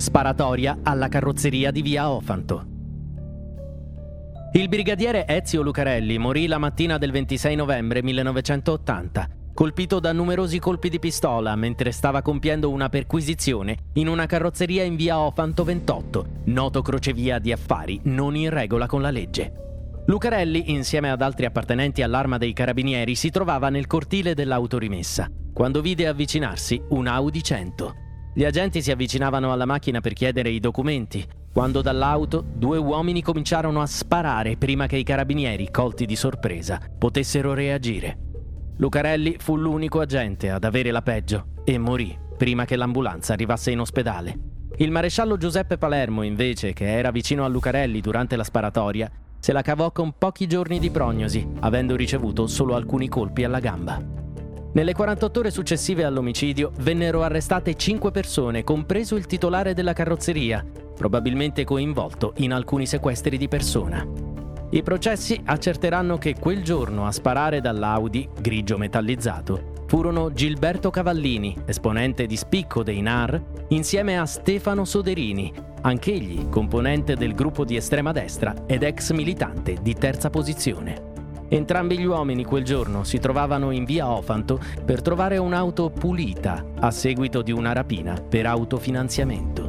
Sparatoria alla carrozzeria di via Ofanto. Il brigadiere Ezio Lucarelli morì la mattina del 26 novembre 1980, colpito da numerosi colpi di pistola mentre stava compiendo una perquisizione in una carrozzeria in via Ofanto 28, noto crocevia di affari non in regola con la legge. Lucarelli, insieme ad altri appartenenti all'arma dei carabinieri, si trovava nel cortile dell'autorimessa, quando vide avvicinarsi un Audi 100. Gli agenti si avvicinavano alla macchina per chiedere i documenti, quando dall'auto due uomini cominciarono a sparare prima che i carabinieri, colti di sorpresa, potessero reagire. Lucarelli fu l'unico agente ad avere la peggio e morì prima che l'ambulanza arrivasse in ospedale. Il maresciallo Giuseppe Palermo, invece, che era vicino a Lucarelli durante la sparatoria, se la cavò con pochi giorni di prognosi, avendo ricevuto solo alcuni colpi alla gamba. Nelle 48 ore successive all'omicidio vennero arrestate 5 persone, compreso il titolare della carrozzeria, probabilmente coinvolto in alcuni sequestri di persona. I processi accerteranno che quel giorno a sparare dall'Audi, grigio metallizzato, furono Gilberto Cavallini, esponente di spicco dei NAR, insieme a Stefano Soderini, anch'egli componente del gruppo di estrema destra ed ex militante di terza posizione. Entrambi gli uomini quel giorno si trovavano in via Ofanto per trovare un'auto pulita a seguito di una rapina per autofinanziamento.